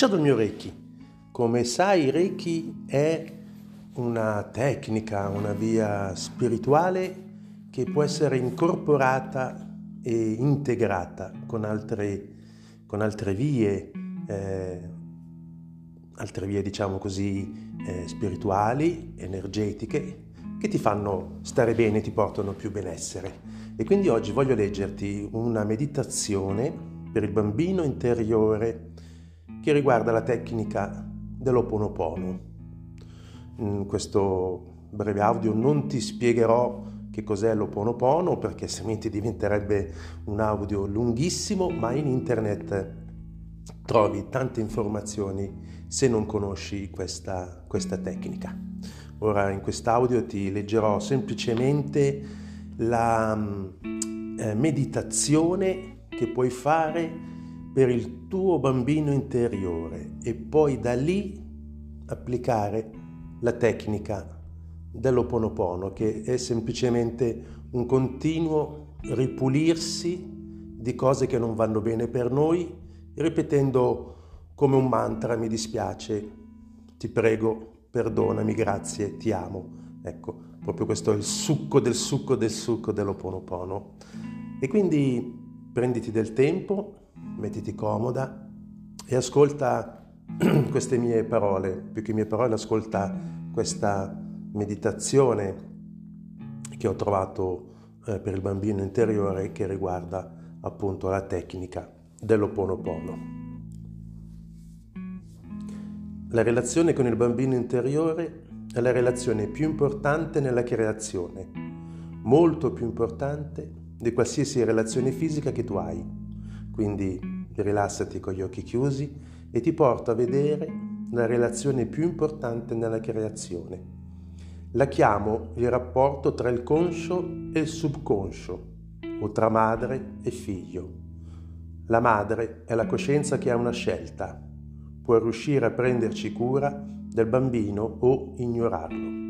Ciao mio Reiki. Come sai, Reiki è una tecnica, una via spirituale che può essere incorporata e integrata con altre, con altre vie, eh, altre vie diciamo così eh, spirituali, energetiche, che ti fanno stare bene, ti portano più benessere. E quindi oggi voglio leggerti una meditazione per il bambino interiore che riguarda la tecnica dell'Oponopono. In questo breve audio non ti spiegherò che cos'è l'Oponopono perché altrimenti diventerebbe un audio lunghissimo, ma in internet trovi tante informazioni se non conosci questa, questa tecnica. Ora in quest'audio ti leggerò semplicemente la eh, meditazione che puoi fare per il tuo bambino interiore e poi da lì applicare la tecnica dell'Oponopono che è semplicemente un continuo ripulirsi di cose che non vanno bene per noi, ripetendo come un mantra mi dispiace, ti prego, perdonami, grazie, ti amo. Ecco, proprio questo è il succo del succo del succo dell'Oponopono. E quindi prenditi del tempo, mettiti comoda e ascolta queste mie parole, più che mie parole, ascolta questa meditazione che ho trovato eh, per il bambino interiore che riguarda appunto la tecnica dell'Oponopono. La relazione con il bambino interiore è la relazione più importante nella creazione, molto più importante di qualsiasi relazione fisica che tu hai. Quindi rilassati con gli occhi chiusi e ti porto a vedere la relazione più importante nella creazione. La chiamo il rapporto tra il conscio e il subconscio, o tra madre e figlio. La madre è la coscienza che ha una scelta, può riuscire a prenderci cura del bambino o ignorarlo.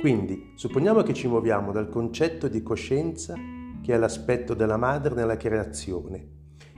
Quindi, supponiamo che ci muoviamo dal concetto di coscienza che è l'aspetto della madre nella creazione,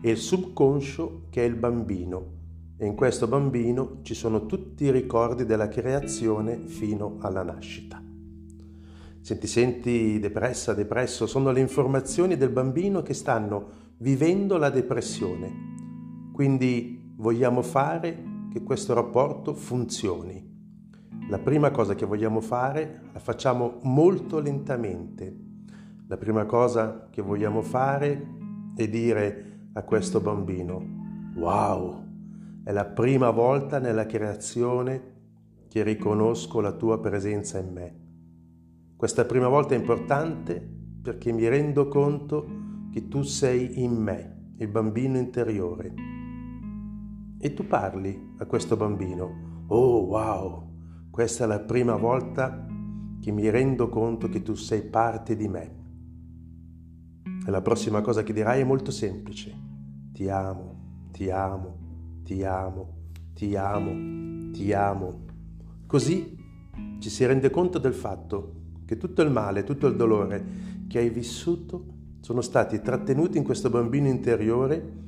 e il subconscio che è il bambino. E in questo bambino ci sono tutti i ricordi della creazione fino alla nascita. Se ti senti depressa, depresso, sono le informazioni del bambino che stanno vivendo la depressione. Quindi vogliamo fare che questo rapporto funzioni. La prima cosa che vogliamo fare la facciamo molto lentamente la prima cosa che vogliamo fare è dire a questo bambino, wow, è la prima volta nella creazione che riconosco la tua presenza in me. Questa prima volta è importante perché mi rendo conto che tu sei in me, il bambino interiore. E tu parli a questo bambino, oh wow, questa è la prima volta che mi rendo conto che tu sei parte di me. E la prossima cosa che dirai è molto semplice. Ti amo, ti amo, ti amo, ti amo, ti amo. Così ci si rende conto del fatto che tutto il male, tutto il dolore che hai vissuto sono stati trattenuti in questo bambino interiore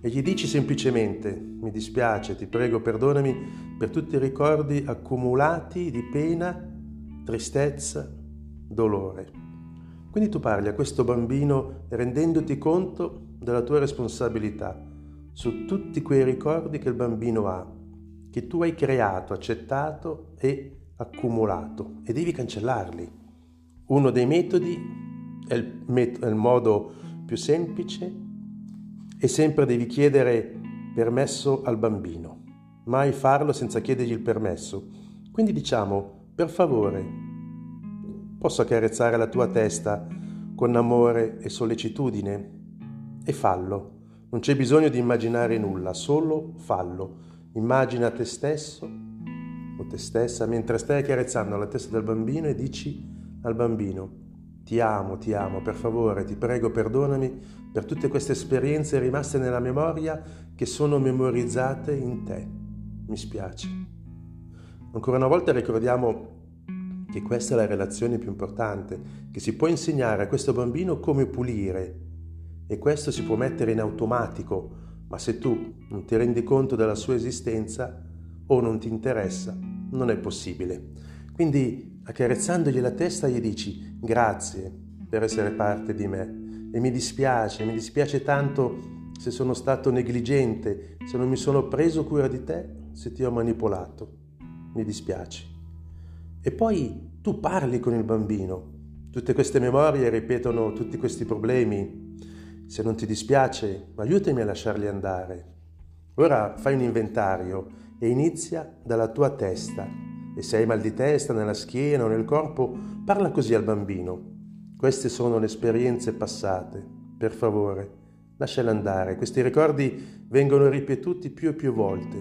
e gli dici semplicemente mi dispiace, ti prego, perdonami per tutti i ricordi accumulati di pena, tristezza, dolore. Quindi tu parli a questo bambino rendendoti conto della tua responsabilità su tutti quei ricordi che il bambino ha, che tu hai creato, accettato e accumulato e devi cancellarli. Uno dei metodi è il, met- è il modo più semplice e sempre devi chiedere permesso al bambino, mai farlo senza chiedergli il permesso. Quindi diciamo, per favore, Posso accarezzare la tua testa con amore e sollecitudine? E fallo. Non c'è bisogno di immaginare nulla, solo fallo. Immagina te stesso o te stessa mentre stai accarezzando la testa del bambino e dici al bambino ti amo, ti amo, per favore, ti prego, perdonami per tutte queste esperienze rimaste nella memoria che sono memorizzate in te. Mi spiace. Ancora una volta ricordiamo che questa è la relazione più importante, che si può insegnare a questo bambino come pulire e questo si può mettere in automatico ma se tu non ti rendi conto della sua esistenza o non ti interessa, non è possibile. Quindi accarezzandogli la testa gli dici grazie per essere parte di me e mi dispiace, mi dispiace tanto se sono stato negligente, se non mi sono preso cura di te, se ti ho manipolato. Mi dispiace. E poi tu parli con il bambino. Tutte queste memorie ripetono tutti questi problemi. Se non ti dispiace, aiutami a lasciarli andare. Ora fai un inventario e inizia dalla tua testa. E se hai mal di testa nella schiena o nel corpo, parla così al bambino. Queste sono le esperienze passate. Per favore, lasciale andare. Questi ricordi vengono ripetuti più e più volte.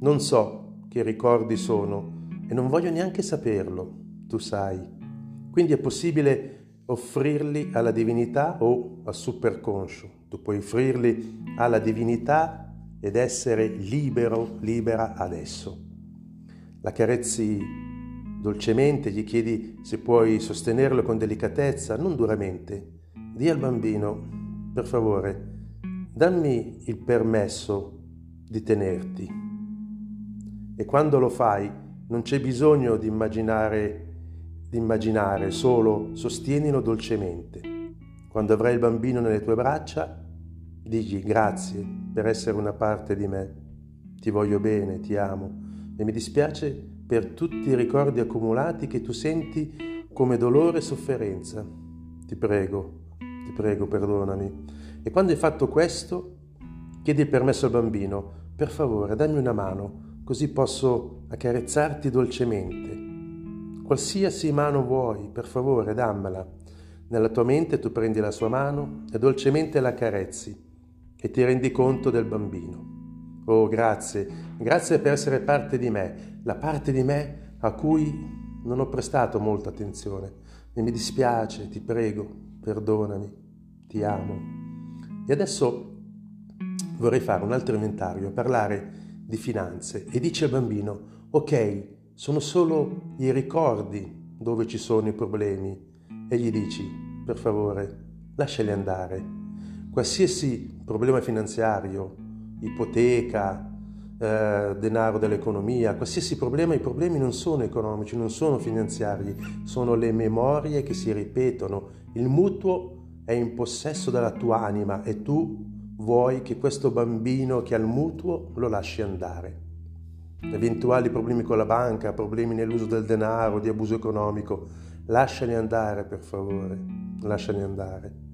Non so che ricordi sono e non voglio neanche saperlo, tu sai. Quindi è possibile offrirli alla divinità o al superconscio. Tu puoi offrirli alla divinità ed essere libero, libera adesso. La carezzi dolcemente, gli chiedi se puoi sostenerlo con delicatezza, non duramente. Dì al bambino, per favore, dammi il permesso di tenerti. E quando lo fai, non c'è bisogno di immaginare, di immaginare, solo sostienilo dolcemente. Quando avrai il bambino nelle tue braccia, digli grazie per essere una parte di me. Ti voglio bene, ti amo e mi dispiace per tutti i ricordi accumulati che tu senti come dolore e sofferenza. Ti prego, ti prego, perdonami. E quando hai fatto questo, chiedi il permesso al bambino, per favore, dammi una mano, così posso accarezzarti dolcemente. Qualsiasi mano vuoi, per favore, dammela. Nella tua mente tu prendi la sua mano e dolcemente la carezzi e ti rendi conto del bambino. Oh, grazie, grazie per essere parte di me, la parte di me a cui non ho prestato molta attenzione. E mi dispiace, ti prego, perdonami, ti amo. E adesso vorrei fare un altro inventario, parlare di finanze. E dice al bambino, ok, sono solo i ricordi dove ci sono i problemi. E gli dici, per favore, lasciali andare. Qualsiasi problema finanziario, ipoteca, eh, denaro dell'economia, qualsiasi problema, i problemi non sono economici, non sono finanziari, sono le memorie che si ripetono. Il mutuo è in possesso della tua anima e tu vuoi che questo bambino che ha il mutuo lo lasci andare. Eventuali problemi con la banca, problemi nell'uso del denaro, di abuso economico, lasciali andare per favore, lasciali andare.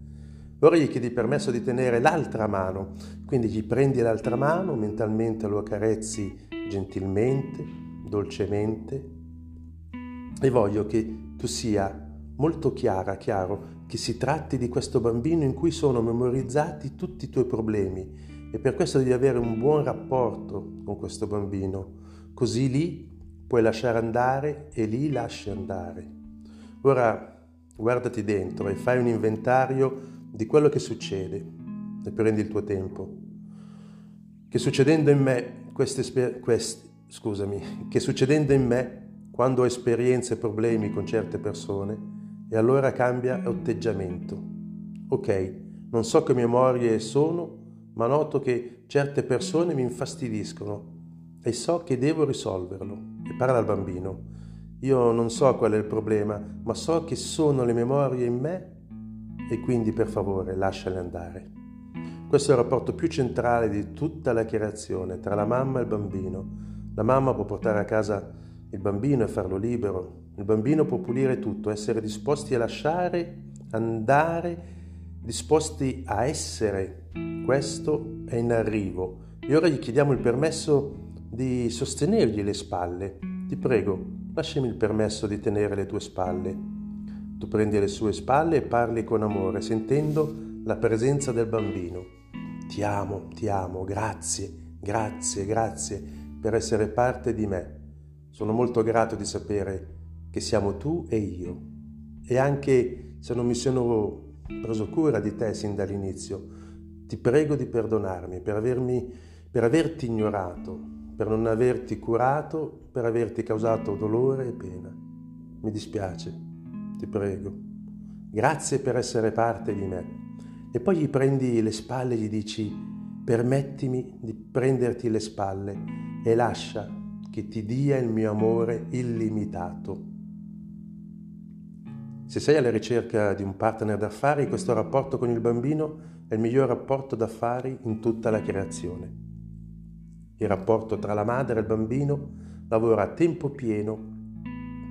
Ora gli chiedi permesso di tenere l'altra mano, quindi gli prendi l'altra mano, mentalmente lo accarezzi gentilmente, dolcemente. E voglio che tu sia molto chiara, chiaro, che si tratti di questo bambino in cui sono memorizzati tutti i tuoi problemi. E per questo devi avere un buon rapporto con questo bambino, così lì puoi lasciare andare e lì lasci andare. Ora guardati dentro e fai un inventario di quello che succede e prendi il tuo tempo. Che succedendo in me queste, queste scusami, che succedendo in me quando ho esperienze e problemi con certe persone, e allora cambia atteggiamento. Ok, non so che memorie sono, ma noto che certe persone mi infastidiscono e so che devo risolverlo. E parla al bambino. Io non so qual è il problema, ma so che sono le memorie in me e quindi per favore lasciale andare. Questo è il rapporto più centrale di tutta la creazione tra la mamma e il bambino. La mamma può portare a casa il bambino e farlo libero, il bambino può pulire tutto, essere disposti a lasciare andare, disposti a essere. Questo è in arrivo. E ora gli chiediamo il permesso di sostenergli le spalle. Ti prego, lasciami il permesso di tenere le tue spalle. Tu prendi le sue spalle e parli con amore, sentendo la presenza del bambino. Ti amo, ti amo, grazie, grazie, grazie per essere parte di me. Sono molto grato di sapere che siamo tu e io. E anche se non mi sono preso cura di te sin dall'inizio, ti prego di perdonarmi per, avermi, per averti ignorato, per non averti curato, per averti causato dolore e pena. Mi dispiace, ti prego. Grazie per essere parte di me. E poi gli prendi le spalle e gli dici, permettimi di prenderti le spalle e lascia che ti dia il mio amore illimitato. Se sei alla ricerca di un partner d'affari, questo rapporto con il bambino è il miglior rapporto d'affari in tutta la creazione. Il rapporto tra la madre e il bambino lavora a tempo pieno,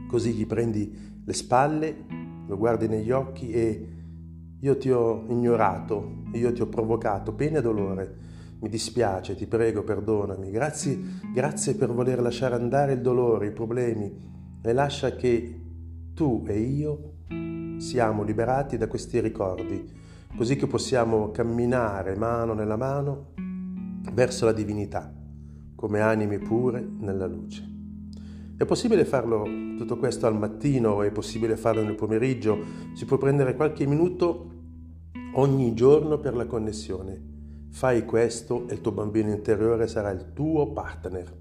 così gli prendi le spalle, lo guardi negli occhi e io ti ho ignorato, io ti ho provocato pena e dolore. Mi dispiace, ti prego, perdonami. Grazie, grazie per voler lasciare andare il dolore, i problemi e lascia che tu e io siamo liberati da questi ricordi, così che possiamo camminare mano nella mano verso la divinità, come anime pure nella luce. È possibile farlo tutto questo al mattino, è possibile farlo nel pomeriggio, si può prendere qualche minuto ogni giorno per la connessione. Fai questo e il tuo bambino interiore sarà il tuo partner.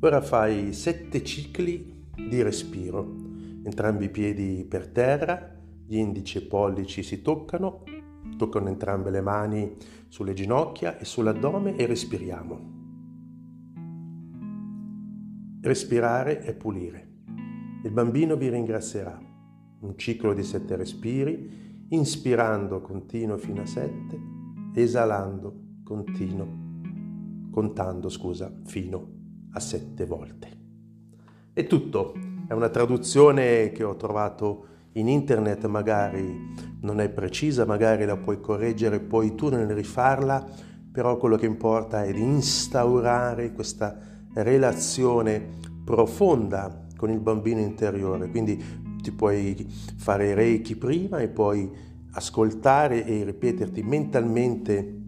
Ora fai sette cicli di respiro, entrambi i piedi per terra, gli indici e pollici si toccano, toccano entrambe le mani sulle ginocchia e sull'addome e respiriamo. Respirare è pulire. Il bambino vi ringrazierà. Un ciclo di sette respiri, inspirando continuo fino a sette, esalando continuo, contando, scusa, fino a sette volte. È tutto. È una traduzione che ho trovato in internet, magari non è precisa, magari la puoi correggere poi tu nel rifarla, però quello che importa è di instaurare questa relazione profonda con il bambino interiore. Quindi ti puoi fare reiki prima e poi ascoltare e ripeterti mentalmente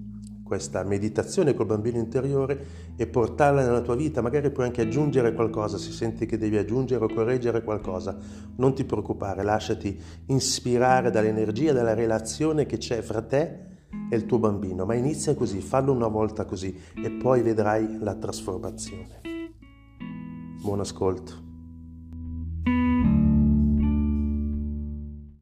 questa meditazione col bambino interiore e portarla nella tua vita, magari puoi anche aggiungere qualcosa, se senti che devi aggiungere o correggere qualcosa, non ti preoccupare, lasciati ispirare dall'energia, dalla relazione che c'è fra te e il tuo bambino, ma inizia così, fallo una volta così e poi vedrai la trasformazione. Buon ascolto.